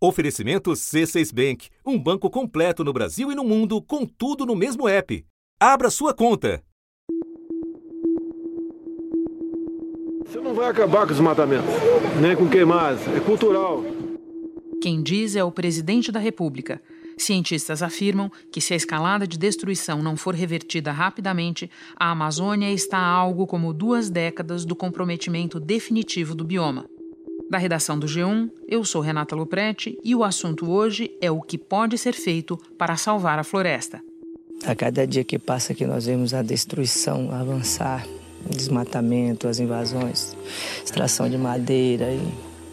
Oferecimento C6 Bank, um banco completo no Brasil e no mundo, com tudo no mesmo app. Abra sua conta. Você não vai acabar com os matamentos, nem com queimadas, é cultural. Quem diz é o presidente da República. Cientistas afirmam que, se a escalada de destruição não for revertida rapidamente, a Amazônia está a algo como duas décadas do comprometimento definitivo do bioma. Da redação do G1, eu sou Renata Luprete e o assunto hoje é o que pode ser feito para salvar a floresta. A cada dia que passa que nós vemos a destruição avançar, o desmatamento, as invasões, extração de madeira e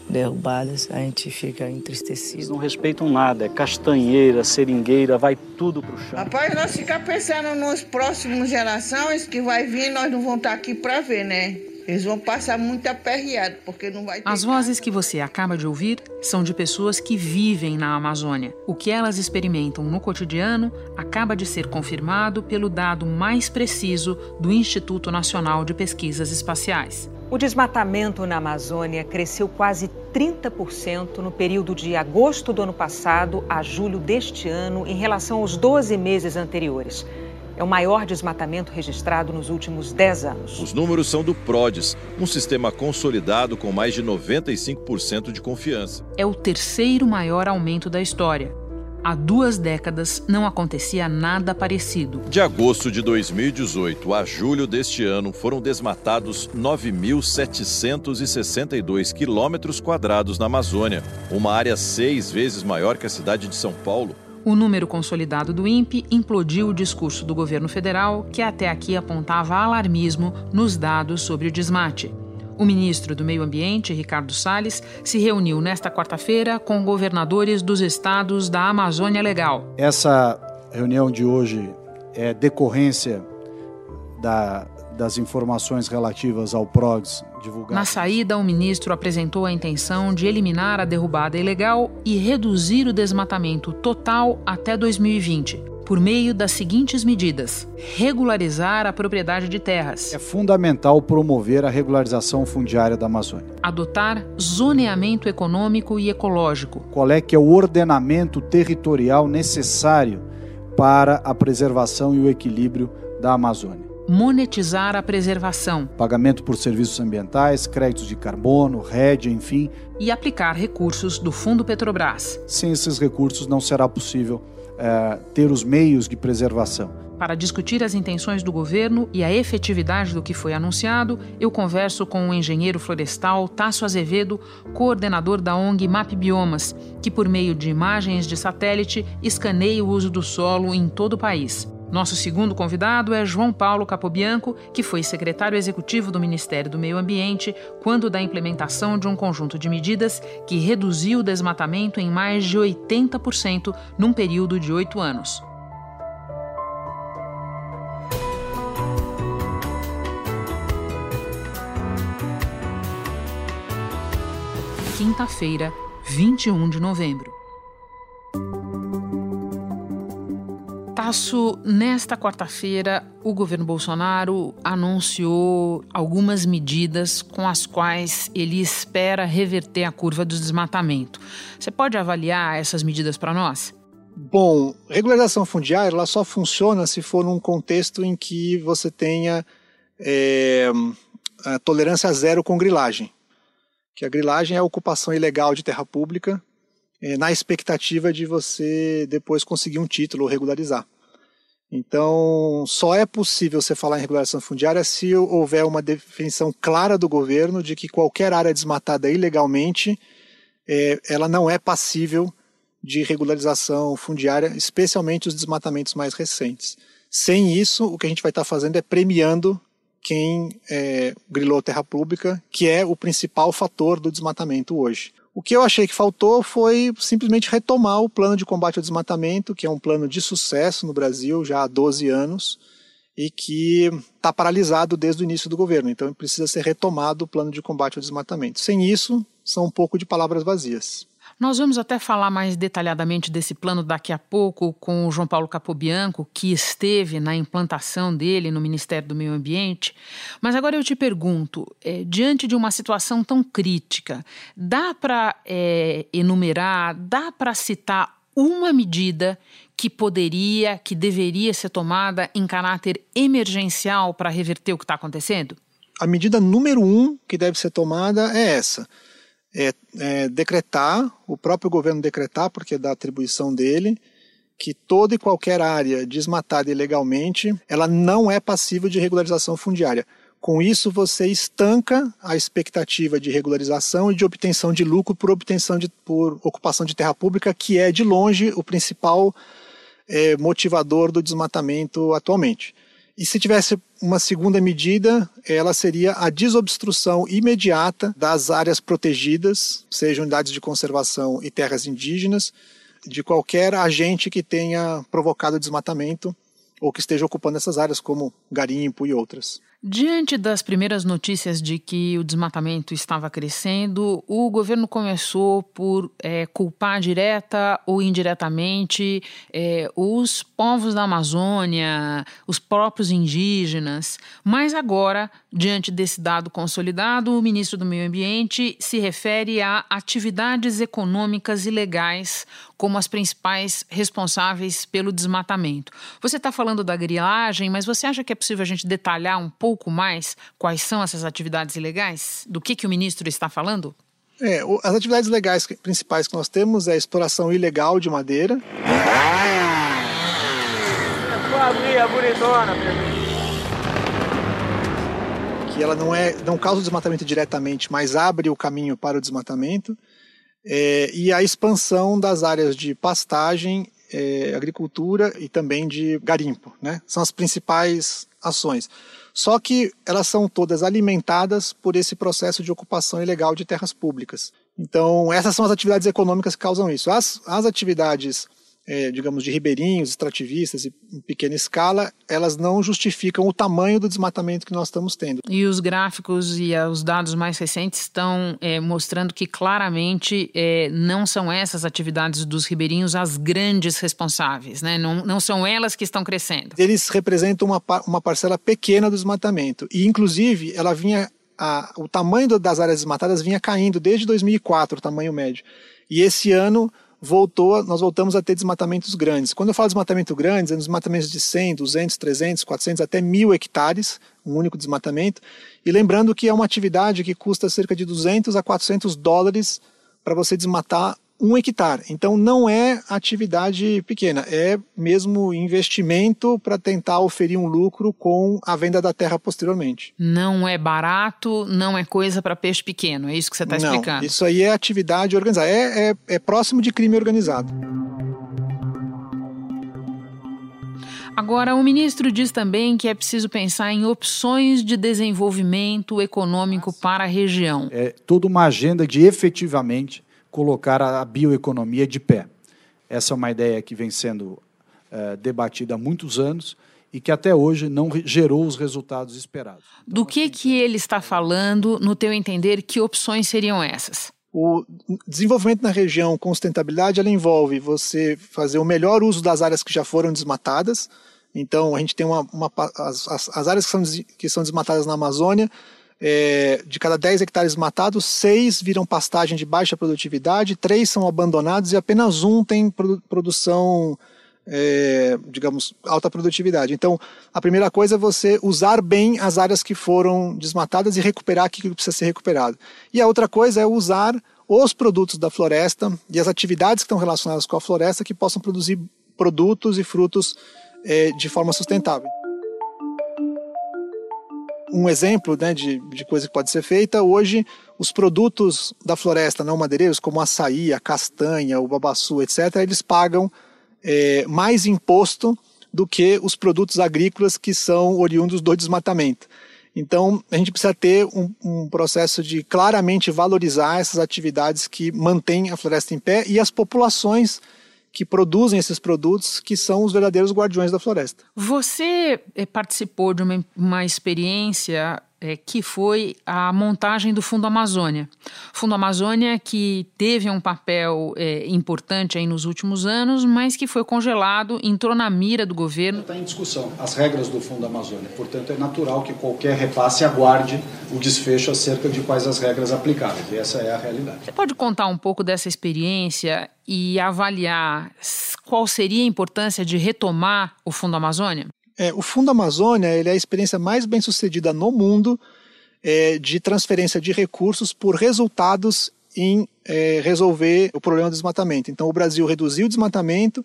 derrubadas, a gente fica entristecido. Eles não respeitam nada, é castanheira, seringueira, vai tudo pro chão. Rapaz, nós ficamos pensando nos próximos gerações que vai vir, nós não vamos estar aqui para ver, né? Eles vão passar muito aperreado, porque não vai ter As vozes que você acaba de ouvir são de pessoas que vivem na Amazônia. O que elas experimentam no cotidiano acaba de ser confirmado pelo dado mais preciso do Instituto Nacional de Pesquisas Espaciais. O desmatamento na Amazônia cresceu quase 30% no período de agosto do ano passado a julho deste ano em relação aos 12 meses anteriores. É o maior desmatamento registrado nos últimos 10 anos. Os números são do PRODES, um sistema consolidado com mais de 95% de confiança. É o terceiro maior aumento da história. Há duas décadas não acontecia nada parecido. De agosto de 2018 a julho deste ano, foram desmatados 9.762 quilômetros quadrados na Amazônia, uma área seis vezes maior que a cidade de São Paulo. O número consolidado do INPE implodiu o discurso do governo federal, que até aqui apontava alarmismo nos dados sobre o desmate. O ministro do Meio Ambiente, Ricardo Salles, se reuniu nesta quarta-feira com governadores dos estados da Amazônia Legal. Essa reunião de hoje é decorrência da, das informações relativas ao PROGS divulgadas. Na saída, o ministro apresentou a intenção de eliminar a derrubada ilegal e reduzir o desmatamento total até 2020, por meio das seguintes medidas: regularizar a propriedade de terras, É fundamental promover a regularização fundiária da Amazônia. adotar zoneamento econômico e ecológico, Qual é que é o ordenamento territorial necessário para a preservação e o equilíbrio da Amazônia? Monetizar a preservação Pagamento por serviços ambientais, créditos de carbono, rede, enfim. e aplicar recursos do Fundo Petrobras. Sem esses recursos não será possível eh, ter os meios de preservação. Para discutir as intenções do governo e a efetividade do que foi anunciado, eu converso com o engenheiro florestal Tasso Azevedo, coordenador da ONG Map Biomas, que, por meio de imagens de satélite, escaneia o uso do solo em todo o país. Nosso segundo convidado é João Paulo Capobianco, que foi secretário executivo do Ministério do Meio Ambiente quando da implementação de um conjunto de medidas que reduziu o desmatamento em mais de 80% num período de oito anos. Quinta-feira, 21 de novembro. Nesta quarta-feira, o governo Bolsonaro anunciou algumas medidas com as quais ele espera reverter a curva do desmatamento. Você pode avaliar essas medidas para nós? Bom, regularização fundiária ela só funciona se for num contexto em que você tenha é, a tolerância zero com grilagem. Que a grilagem é a ocupação ilegal de terra pública é, na expectativa de você depois conseguir um título ou regularizar. Então, só é possível você falar em regularização fundiária se houver uma definição clara do governo de que qualquer área desmatada ilegalmente, é, ela não é passível de regularização fundiária, especialmente os desmatamentos mais recentes. Sem isso, o que a gente vai estar fazendo é premiando quem é, grilou terra pública, que é o principal fator do desmatamento hoje. O que eu achei que faltou foi simplesmente retomar o plano de combate ao desmatamento, que é um plano de sucesso no Brasil já há 12 anos e que está paralisado desde o início do governo. Então precisa ser retomado o plano de combate ao desmatamento. Sem isso, são um pouco de palavras vazias. Nós vamos até falar mais detalhadamente desse plano daqui a pouco com o João Paulo Capobianco, que esteve na implantação dele no Ministério do Meio Ambiente. Mas agora eu te pergunto: é, diante de uma situação tão crítica, dá para é, enumerar, dá para citar uma medida que poderia, que deveria ser tomada em caráter emergencial para reverter o que está acontecendo? A medida número um que deve ser tomada é essa é, é, decretar, o próprio governo decretar, porque é da atribuição dele, que toda e qualquer área desmatada ilegalmente, ela não é passível de regularização fundiária. Com isso, você estanca a expectativa de regularização e de obtenção de lucro por obtenção de, por ocupação de terra pública, que é de longe o principal é, motivador do desmatamento atualmente. E se tivesse uma segunda medida, ela seria a desobstrução imediata das áreas protegidas, sejam unidades de conservação e terras indígenas, de qualquer agente que tenha provocado desmatamento ou que esteja ocupando essas áreas, como garimpo e outras. Diante das primeiras notícias de que o desmatamento estava crescendo, o governo começou por é, culpar direta ou indiretamente é, os povos da Amazônia, os próprios indígenas. Mas agora, diante desse dado consolidado, o ministro do Meio Ambiente se refere a atividades econômicas ilegais como as principais responsáveis pelo desmatamento. Você está falando da grilagem, mas você acha que é possível a gente detalhar um pouco? Pouco mais quais são essas atividades ilegais? Do que, que o ministro está falando? É, as atividades legais principais que nós temos é a exploração ilegal de madeira. Que ela não é, não causa o desmatamento diretamente, mas abre o caminho para o desmatamento. É, e a expansão das áreas de pastagem, é, agricultura e também de garimpo, né? São as principais ações. Só que elas são todas alimentadas por esse processo de ocupação ilegal de terras públicas. Então, essas são as atividades econômicas que causam isso. As, as atividades é, digamos, de ribeirinhos, extrativistas em pequena escala, elas não justificam o tamanho do desmatamento que nós estamos tendo. E os gráficos e os dados mais recentes estão é, mostrando que claramente é, não são essas atividades dos ribeirinhos as grandes responsáveis, né? não, não são elas que estão crescendo. Eles representam uma, uma parcela pequena do desmatamento e, inclusive, ela vinha a, o tamanho das áreas desmatadas vinha caindo desde 2004, o tamanho médio. E esse ano voltou, nós voltamos a ter desmatamentos grandes. Quando eu falo desmatamento grandes, é desmatamentos de 100, 200, 300, 400, até mil hectares, um único desmatamento. E lembrando que é uma atividade que custa cerca de 200 a 400 dólares para você desmatar um hectare. Então não é atividade pequena, é mesmo investimento para tentar oferir um lucro com a venda da terra posteriormente. Não é barato, não é coisa para peixe pequeno, é isso que você está explicando? Isso aí é atividade organizada, é, é, é próximo de crime organizado. Agora, o ministro diz também que é preciso pensar em opções de desenvolvimento econômico para a região. É toda uma agenda de efetivamente colocar a bioeconomia de pé. Essa é uma ideia que vem sendo é, debatida há muitos anos e que até hoje não gerou os resultados esperados. Do que que ele está falando, no teu entender, que opções seriam essas? O desenvolvimento na região com sustentabilidade ela envolve você fazer o melhor uso das áreas que já foram desmatadas. Então a gente tem uma, uma as, as, as, áreas que são, que são desmatadas na Amazônia, é, de cada 10 hectares matados, 6 viram pastagem de baixa produtividade, 3 são abandonados e apenas um tem produ produção, é, digamos, alta produtividade. Então, a primeira coisa é você usar bem as áreas que foram desmatadas e recuperar aquilo que precisa ser recuperado. E a outra coisa é usar os produtos da floresta e as atividades que estão relacionadas com a floresta que possam produzir produtos e frutos é, de forma sustentável um exemplo né, de, de coisa que pode ser feita, hoje os produtos da floresta não madeireiros, como açaí, a castanha, o babaçu, etc., eles pagam é, mais imposto do que os produtos agrícolas que são oriundos do desmatamento. Então, a gente precisa ter um, um, processo de claramente valorizar essas atividades que mantêm a floresta em pé e as populações que produzem esses produtos, que são os verdadeiros guardiões da floresta. Você eh, participou de uma, uma experiência é, que foi a montagem do Fundo Amazônia. Fundo Amazônia que teve um papel é, importante aí nos últimos anos, mas que foi congelado, entrou na mira do governo. Está em discussão as regras do Fundo Amazônia. Portanto, é natural que qualquer repasse aguarde o desfecho acerca de quais as regras aplicáveis. E essa é a realidade. Você pode contar um pouco dessa experiência e avaliar qual seria a importância de retomar o Fundo Amazônia? É, o Fundo Amazônia ele é a experiência mais bem sucedida no mundo é, de transferência de recursos por resultados em é, resolver o problema do desmatamento. Então, o Brasil reduziu o desmatamento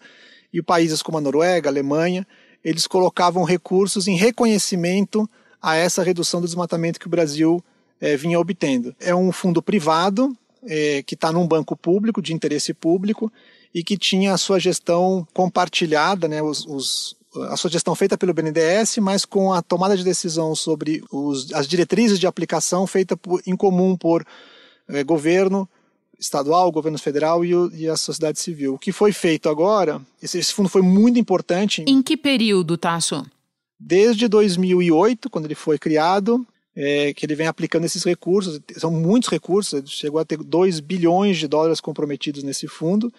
e países como a Noruega, a Alemanha, eles colocavam recursos em reconhecimento a essa redução do desmatamento que o Brasil é, vinha obtendo. É um fundo privado é, que está num banco público, de interesse público, e que tinha a sua gestão compartilhada, né, os, os a sua gestão feita pelo BNDES, mas com a tomada de decisão sobre os, as diretrizes de aplicação feita por, em comum por eh, governo estadual, governo federal e, o, e, a sociedade civil. O que foi feito agora, esse, esse fundo foi muito importante. Em que período, Tasso? Desde 2008, quando ele foi criado, é, que ele vem aplicando esses recursos, são muitos recursos, chegou a ter 2 bilhões de dólares comprometidos nesse fundo.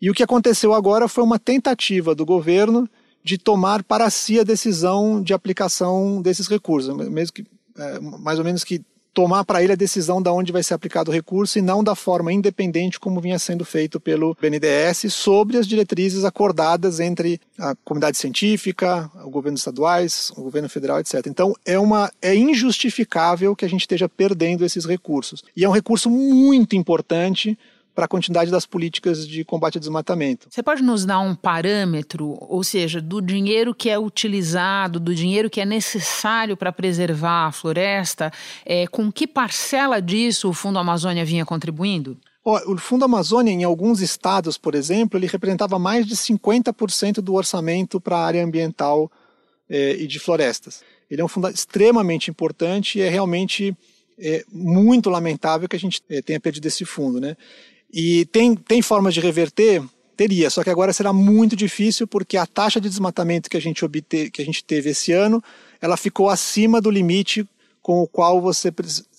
E o que aconteceu agora foi uma tentativa do governo de tomar para si a decisão de aplicação desses recursos, mesmo que é, mais ou menos que tomar para ele a decisão de onde vai ser aplicado o recurso e não da forma independente como vinha sendo feito pelo BNDES sobre as diretrizes acordadas entre a comunidade científica, o governo estaduais, o governo federal, etc. Então é uma é injustificável que a gente esteja perdendo esses recursos. E é um recurso muito importante para a continuidade das políticas de combate ao desmatamento. Você pode nos dar um parâmetro, ou seja, do dinheiro que é utilizado, do dinheiro que é necessário para preservar a floresta, é, com que parcela disso o Fundo Amazônia vinha contribuindo? O Fundo Amazônia, em alguns estados, por exemplo, ele representava mais de 50% do orçamento para a área ambiental é, e de florestas. Ele é um fundo extremamente importante e é realmente é, muito lamentável que a gente é, tenha perdido esse fundo. Né? E tem, tem formas de reverter? Teria, só que agora será muito difícil porque a taxa de desmatamento que a gente, obte, que a gente teve esse ano, ela ficou acima do limite com o qual você,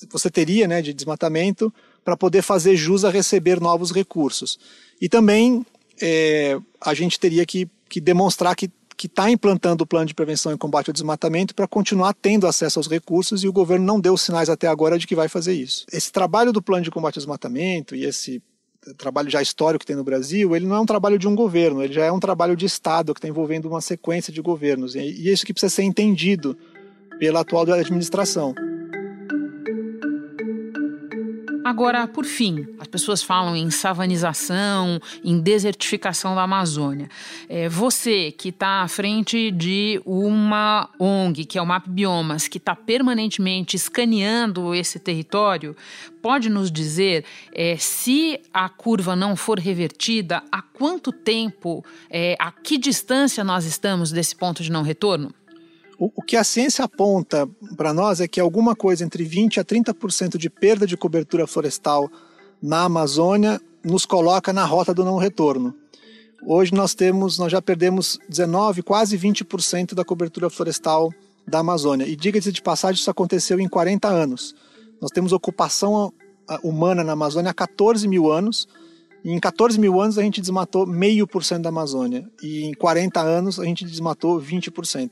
você teria né, de desmatamento para poder fazer jus a receber novos recursos. E também é, a gente teria que, que demonstrar que está implantando o plano de prevenção e combate ao desmatamento para continuar tendo acesso aos recursos e o governo não deu sinais até agora de que vai fazer isso. Esse trabalho do plano de combate ao desmatamento e esse trabalho já histórico que tem no Brasil, ele não é um trabalho de um governo, ele já é um trabalho de Estado que está envolvendo uma sequência de governos. E isso que precisa ser entendido pela atual administração. Agora, por fim, as pessoas falam em savanização, em desertificação da Amazônia. É, você que está à frente de uma ONG, que é o Map Biomas, que está permanentemente escaneando esse território, pode nos dizer é, se a curva não for revertida, há quanto tempo, é, a que distância nós estamos desse ponto de não retorno? O, o que a ciência aponta para nós é que alguma coisa entre 20 a 30% de perda de cobertura florestal na Amazônia nos coloca na rota do não retorno. Hoje nós temos, nós já perdemos 19, quase 20% da cobertura florestal da Amazônia. E diga-se de passagem, isso aconteceu em 40 anos. Nós temos ocupação humana na Amazônia há 14 mil anos. E em 14 mil anos a gente desmatou meio por cento da Amazônia. E em 40 anos a gente desmatou 20%.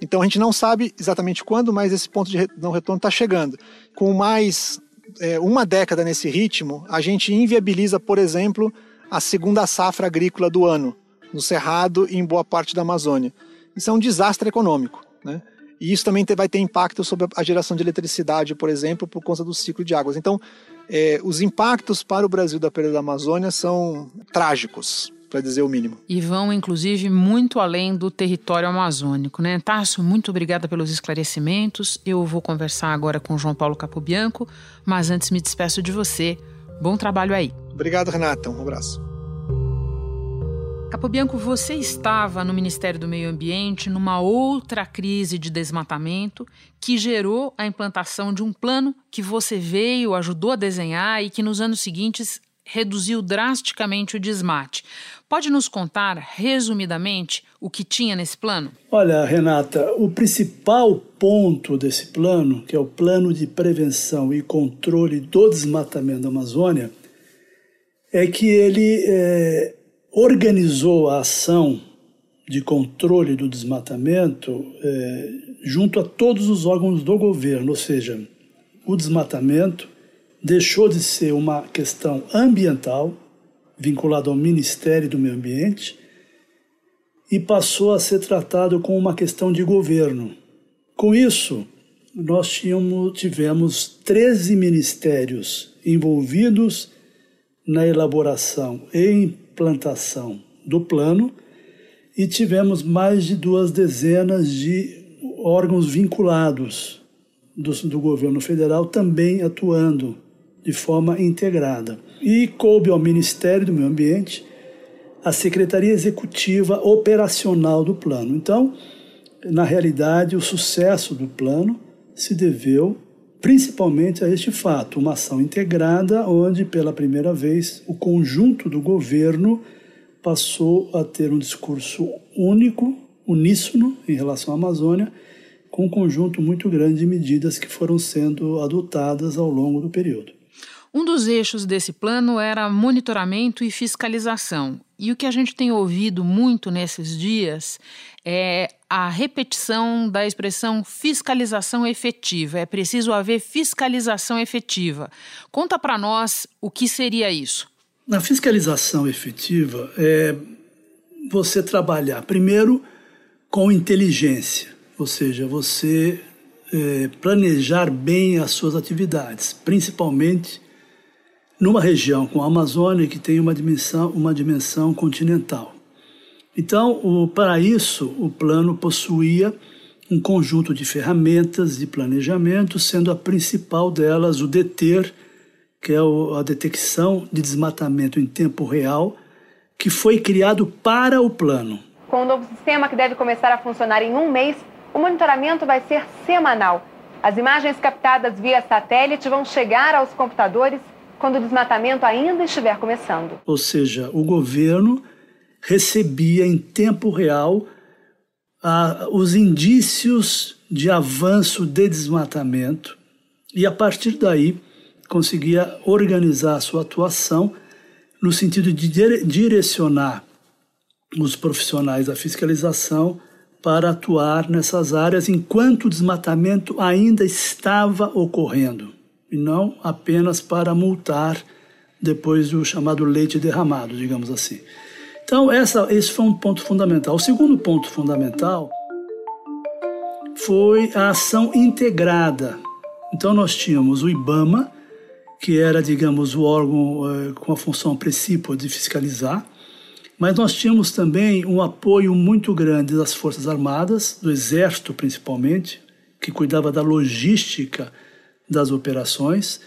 Então a gente não sabe exatamente quando, mas esse ponto de não retorno está chegando. Com mais é, uma década nesse ritmo, a gente inviabiliza, por exemplo, a segunda safra agrícola do ano, no Cerrado e em boa parte da Amazônia. Isso é um desastre econômico. Né? E isso também vai ter impacto sobre a geração de eletricidade, por exemplo, por conta do ciclo de águas. Então, é, os impactos para o Brasil da perda da Amazônia são trágicos para dizer o mínimo. E vão, inclusive, muito além do território amazônico, né? Tarso, muito obrigada pelos esclarecimentos. Eu vou conversar agora com João Paulo Capobianco, mas antes me despeço de você. Bom trabalho aí. Obrigado, Renata. Um abraço. Capobianco, você estava no Ministério do Meio Ambiente numa outra crise de desmatamento que gerou a implantação de um plano que você veio, ajudou a desenhar e que nos anos seguintes reduziu drasticamente o desmate. Pode nos contar, resumidamente, o que tinha nesse plano? Olha, Renata, o principal ponto desse plano, que é o plano de prevenção e controle do desmatamento da Amazônia, é que ele é, organizou a ação de controle do desmatamento é, junto a todos os órgãos do governo, ou seja, o desmatamento deixou de ser uma questão ambiental vinculada ao Ministério do Meio Ambiente e passou a ser tratado como uma questão de governo. Com isso, nós tínhamos, tivemos 13 ministérios envolvidos na elaboração e implantação do plano e tivemos mais de duas dezenas de órgãos vinculados do, do governo federal também atuando de forma integrada. E coube ao Ministério do Meio Ambiente a Secretaria Executiva Operacional do Plano. Então, na realidade, o sucesso do plano se deveu principalmente a este fato, uma ação integrada onde, pela primeira vez, o conjunto do governo passou a ter um discurso único, uníssono em relação à Amazônia, com um conjunto muito grande de medidas que foram sendo adotadas ao longo do período. Um dos eixos desse plano era monitoramento e fiscalização. E o que a gente tem ouvido muito nesses dias é a repetição da expressão fiscalização efetiva. É preciso haver fiscalização efetiva. Conta para nós o que seria isso. Na fiscalização efetiva é você trabalhar primeiro com inteligência, ou seja, você é, planejar bem as suas atividades, principalmente numa região com a Amazônia que tem uma dimensão, uma dimensão continental. Então, para isso, o plano possuía um conjunto de ferramentas de planejamento, sendo a principal delas o DETER, que é a detecção de desmatamento em tempo real, que foi criado para o plano. Com o novo sistema que deve começar a funcionar em um mês, o monitoramento vai ser semanal. As imagens captadas via satélite vão chegar aos computadores quando o desmatamento ainda estiver começando. Ou seja, o governo recebia em tempo real ah, os indícios de avanço de desmatamento e, a partir daí, conseguia organizar a sua atuação no sentido de direcionar os profissionais da fiscalização para atuar nessas áreas enquanto o desmatamento ainda estava ocorrendo e não apenas para multar depois do chamado leite derramado, digamos assim. Então, essa, esse foi um ponto fundamental. O segundo ponto fundamental foi a ação integrada. Então, nós tínhamos o IBAMA, que era, digamos, o órgão eh, com a função principal de fiscalizar, mas nós tínhamos também um apoio muito grande das Forças Armadas, do Exército principalmente, que cuidava da logística das operações.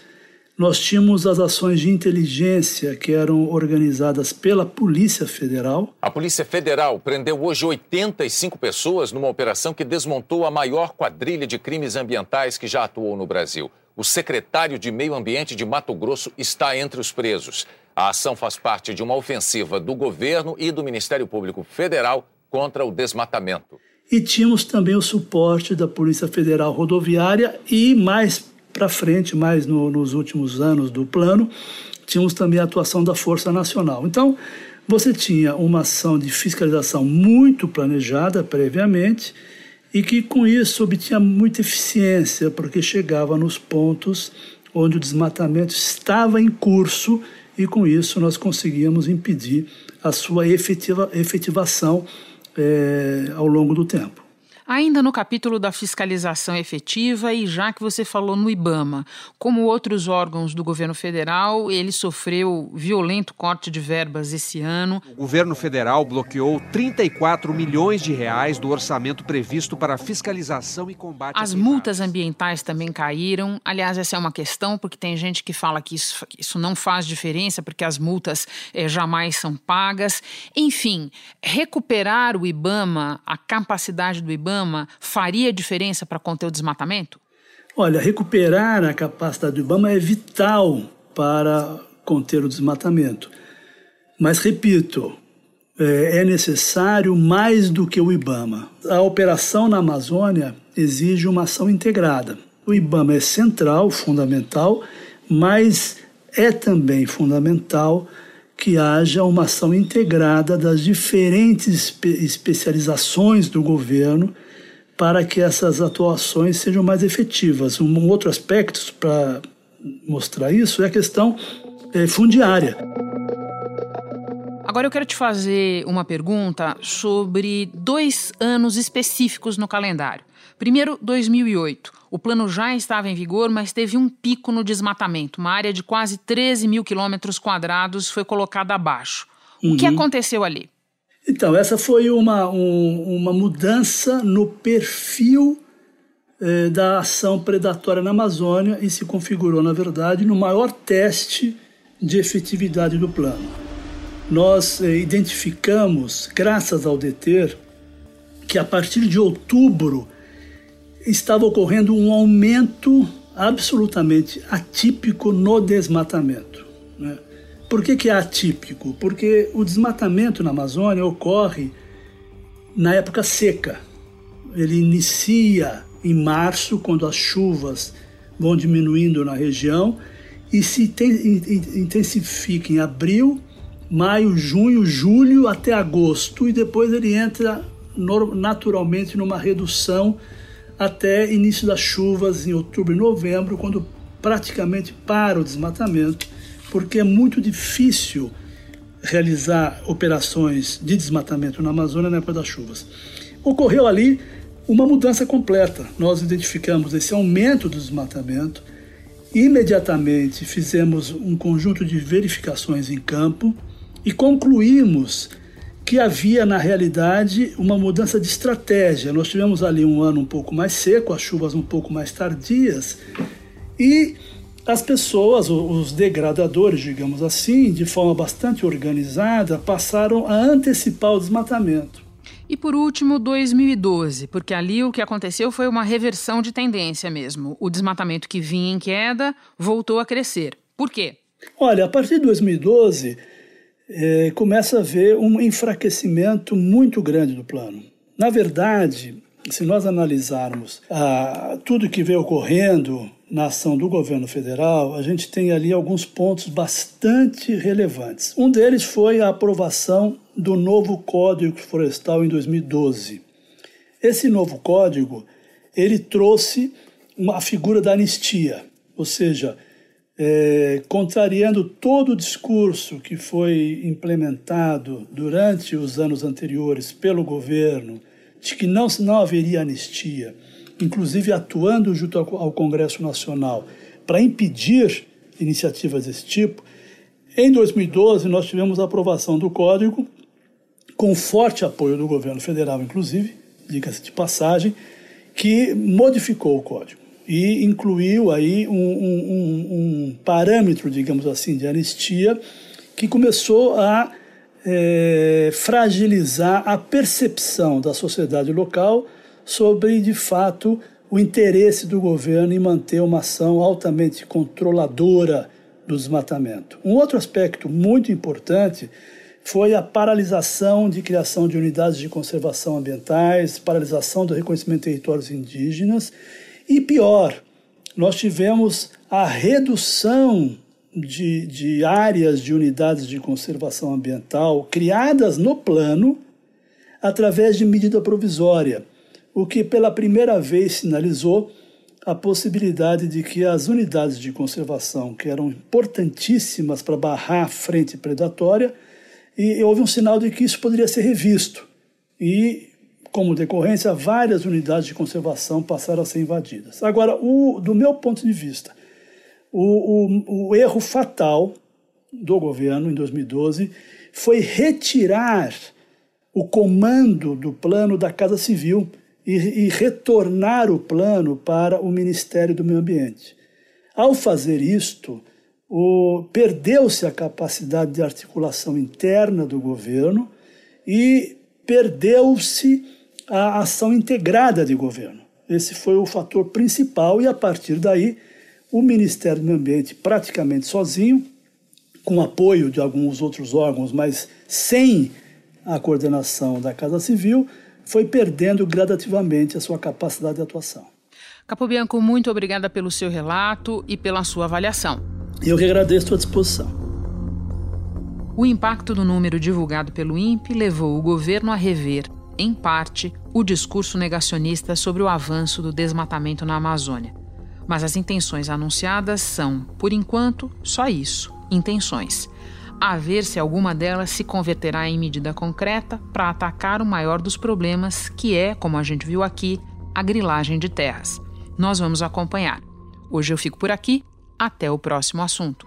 Nós tínhamos as ações de inteligência que eram organizadas pela Polícia Federal. A Polícia Federal prendeu hoje 85 pessoas numa operação que desmontou a maior quadrilha de crimes ambientais que já atuou no Brasil. O secretário de Meio Ambiente de Mato Grosso está entre os presos. A ação faz parte de uma ofensiva do governo e do Ministério Público Federal contra o desmatamento. E tínhamos também o suporte da Polícia Federal Rodoviária e mais para frente, mais no, nos últimos anos do plano, tínhamos também a atuação da Força Nacional. Então, você tinha uma ação de fiscalização muito planejada previamente e que com isso obtinha muita eficiência, porque chegava nos pontos onde o desmatamento estava em curso e com isso nós conseguíamos impedir a sua efetiva, efetivação é, ao longo do tempo. Ainda no capítulo da fiscalização efetiva, e já que você falou no IBAMA, como outros órgãos do governo federal, ele sofreu violento corte de verbas esse ano. O governo federal bloqueou 34 milhões de reais do orçamento previsto para fiscalização e combate. As multas ambientais também caíram. Aliás, essa é uma questão, porque tem gente que fala que isso, isso não faz diferença, porque as multas é, jamais são pagas. Enfim, recuperar o IBAMA, a capacidade do IBAMA, faria diferença para conter o desmatamento? Olha, recuperar a capacidade do IBAMA é vital para conter o desmatamento. Mas, repito, é, é necessário mais do que o IBAMA. A operação na Amazônia exige uma ação integrada. O IBAMA é central, fundamental, mas é também fundamental que haja uma ação integrada das diferentes espe especializações do governo para que essas atuações sejam mais efetivas. Um outro aspecto para mostrar isso é a questão é, fundiária. Agora eu quero te fazer uma pergunta sobre dois anos específicos no calendário. Primeiro, 2008. O plano já estava em vigor, mas teve um pico no desmatamento. Uma área de quase 13 mil quilômetros quadrados foi colocada abaixo. O que uhum. aconteceu ali? Então, essa foi uma, um, uma mudança no perfil eh, da ação predatória na Amazônia e se configurou, na verdade, no maior teste de efetividade do plano nós eh, identificamos, graças ao DETER, que a partir de outubro estava ocorrendo um aumento absolutamente atípico no desmatamento. Né? Por que, que é atípico? Porque o desmatamento na Amazônia ocorre na época seca. Ele inicia em março, quando as chuvas vão diminuindo na região, e se intensifica em abril maio, junho, julho até agosto e depois ele entra naturalmente numa redução até início das chuvas em outubro e novembro, quando praticamente para o desmatamento, porque é muito difícil realizar operações de desmatamento na Amazônia na época das chuvas. Ocorreu ali uma mudança completa. Nós identificamos esse aumento do desmatamento, imediatamente fizemos um conjunto de verificações em campo e concluímos que havia, na realidade, uma mudança de estratégia. Nós tivemos ali um ano um pouco mais seco, as chuvas um pouco mais tardias, e as pessoas, os degradadores, digamos assim, de forma bastante organizada, passaram a antecipar o desmatamento. E por último, 2012, porque ali o que aconteceu foi uma reversão de tendência mesmo. O desmatamento que vinha em queda voltou a crescer. Por quê? Olha, a partir de 2012 é, começa a haver um enfraquecimento muito grande do plano. Na verdade, se nós analisarmos ah, tudo que vem ocorrendo na ação do governo federal, a gente tem ali alguns pontos bastante relevantes. Um deles foi a aprovação do novo Código Florestal em 2012. Esse novo código, ele trouxe uma, figura da anistia, ou seja, é, contrariando todo o discurso que foi implementado durante os anos anteriores pelo governo, de que não, não haveria anistia, inclusive atuando junto ao, Congresso Nacional para impedir iniciativas desse tipo, em 2012 nós tivemos a aprovação do Código, com forte apoio do governo federal, inclusive, diga-se de passagem, que modificou o Código e incluiu aí um, um, um, parâmetro, digamos assim, de anistia que começou a é, fragilizar a percepção da sociedade local sobre, de fato, o interesse do governo em manter uma ação altamente controladora do desmatamento. Um outro aspecto muito importante foi a paralisação de criação de unidades de conservação ambientais, paralisação do reconhecimento de territórios indígenas e pior, nós tivemos a redução de, de áreas de unidades de conservação ambiental criadas no plano através de medida provisória, o que pela primeira vez sinalizou a possibilidade de que as unidades de conservação, que eram importantíssimas para barrar a frente predatória, e houve um sinal de que isso poderia ser revisto. E como decorrência, várias unidades de conservação passaram a ser invadidas. Agora, o, do meu ponto de vista, o, o, o erro fatal do governo em 2012 foi retirar o comando do plano da Casa Civil e, e retornar o plano para o Ministério do Meio Ambiente. Ao fazer isto, perdeu-se a capacidade de articulação interna do governo e perdeu-se a ação integrada de governo. Esse foi o fator principal, e a partir daí, o Ministério do Meio Ambiente, praticamente sozinho, com apoio de alguns outros órgãos, mas sem a coordenação da Casa Civil, foi perdendo gradativamente a sua capacidade de atuação. Capobianco, muito obrigada pelo seu relato e pela sua avaliação. Eu que agradeço a sua disposição. O impacto do número divulgado pelo INPE levou o governo a rever, em parte, o discurso negacionista sobre o avanço do desmatamento na Amazônia. Mas as intenções anunciadas são, por enquanto, só isso: intenções. A ver se alguma delas se converterá em medida concreta para atacar o maior dos problemas, que é, como a gente viu aqui, a grilagem de terras. Nós vamos acompanhar. Hoje eu fico por aqui. Até o próximo assunto.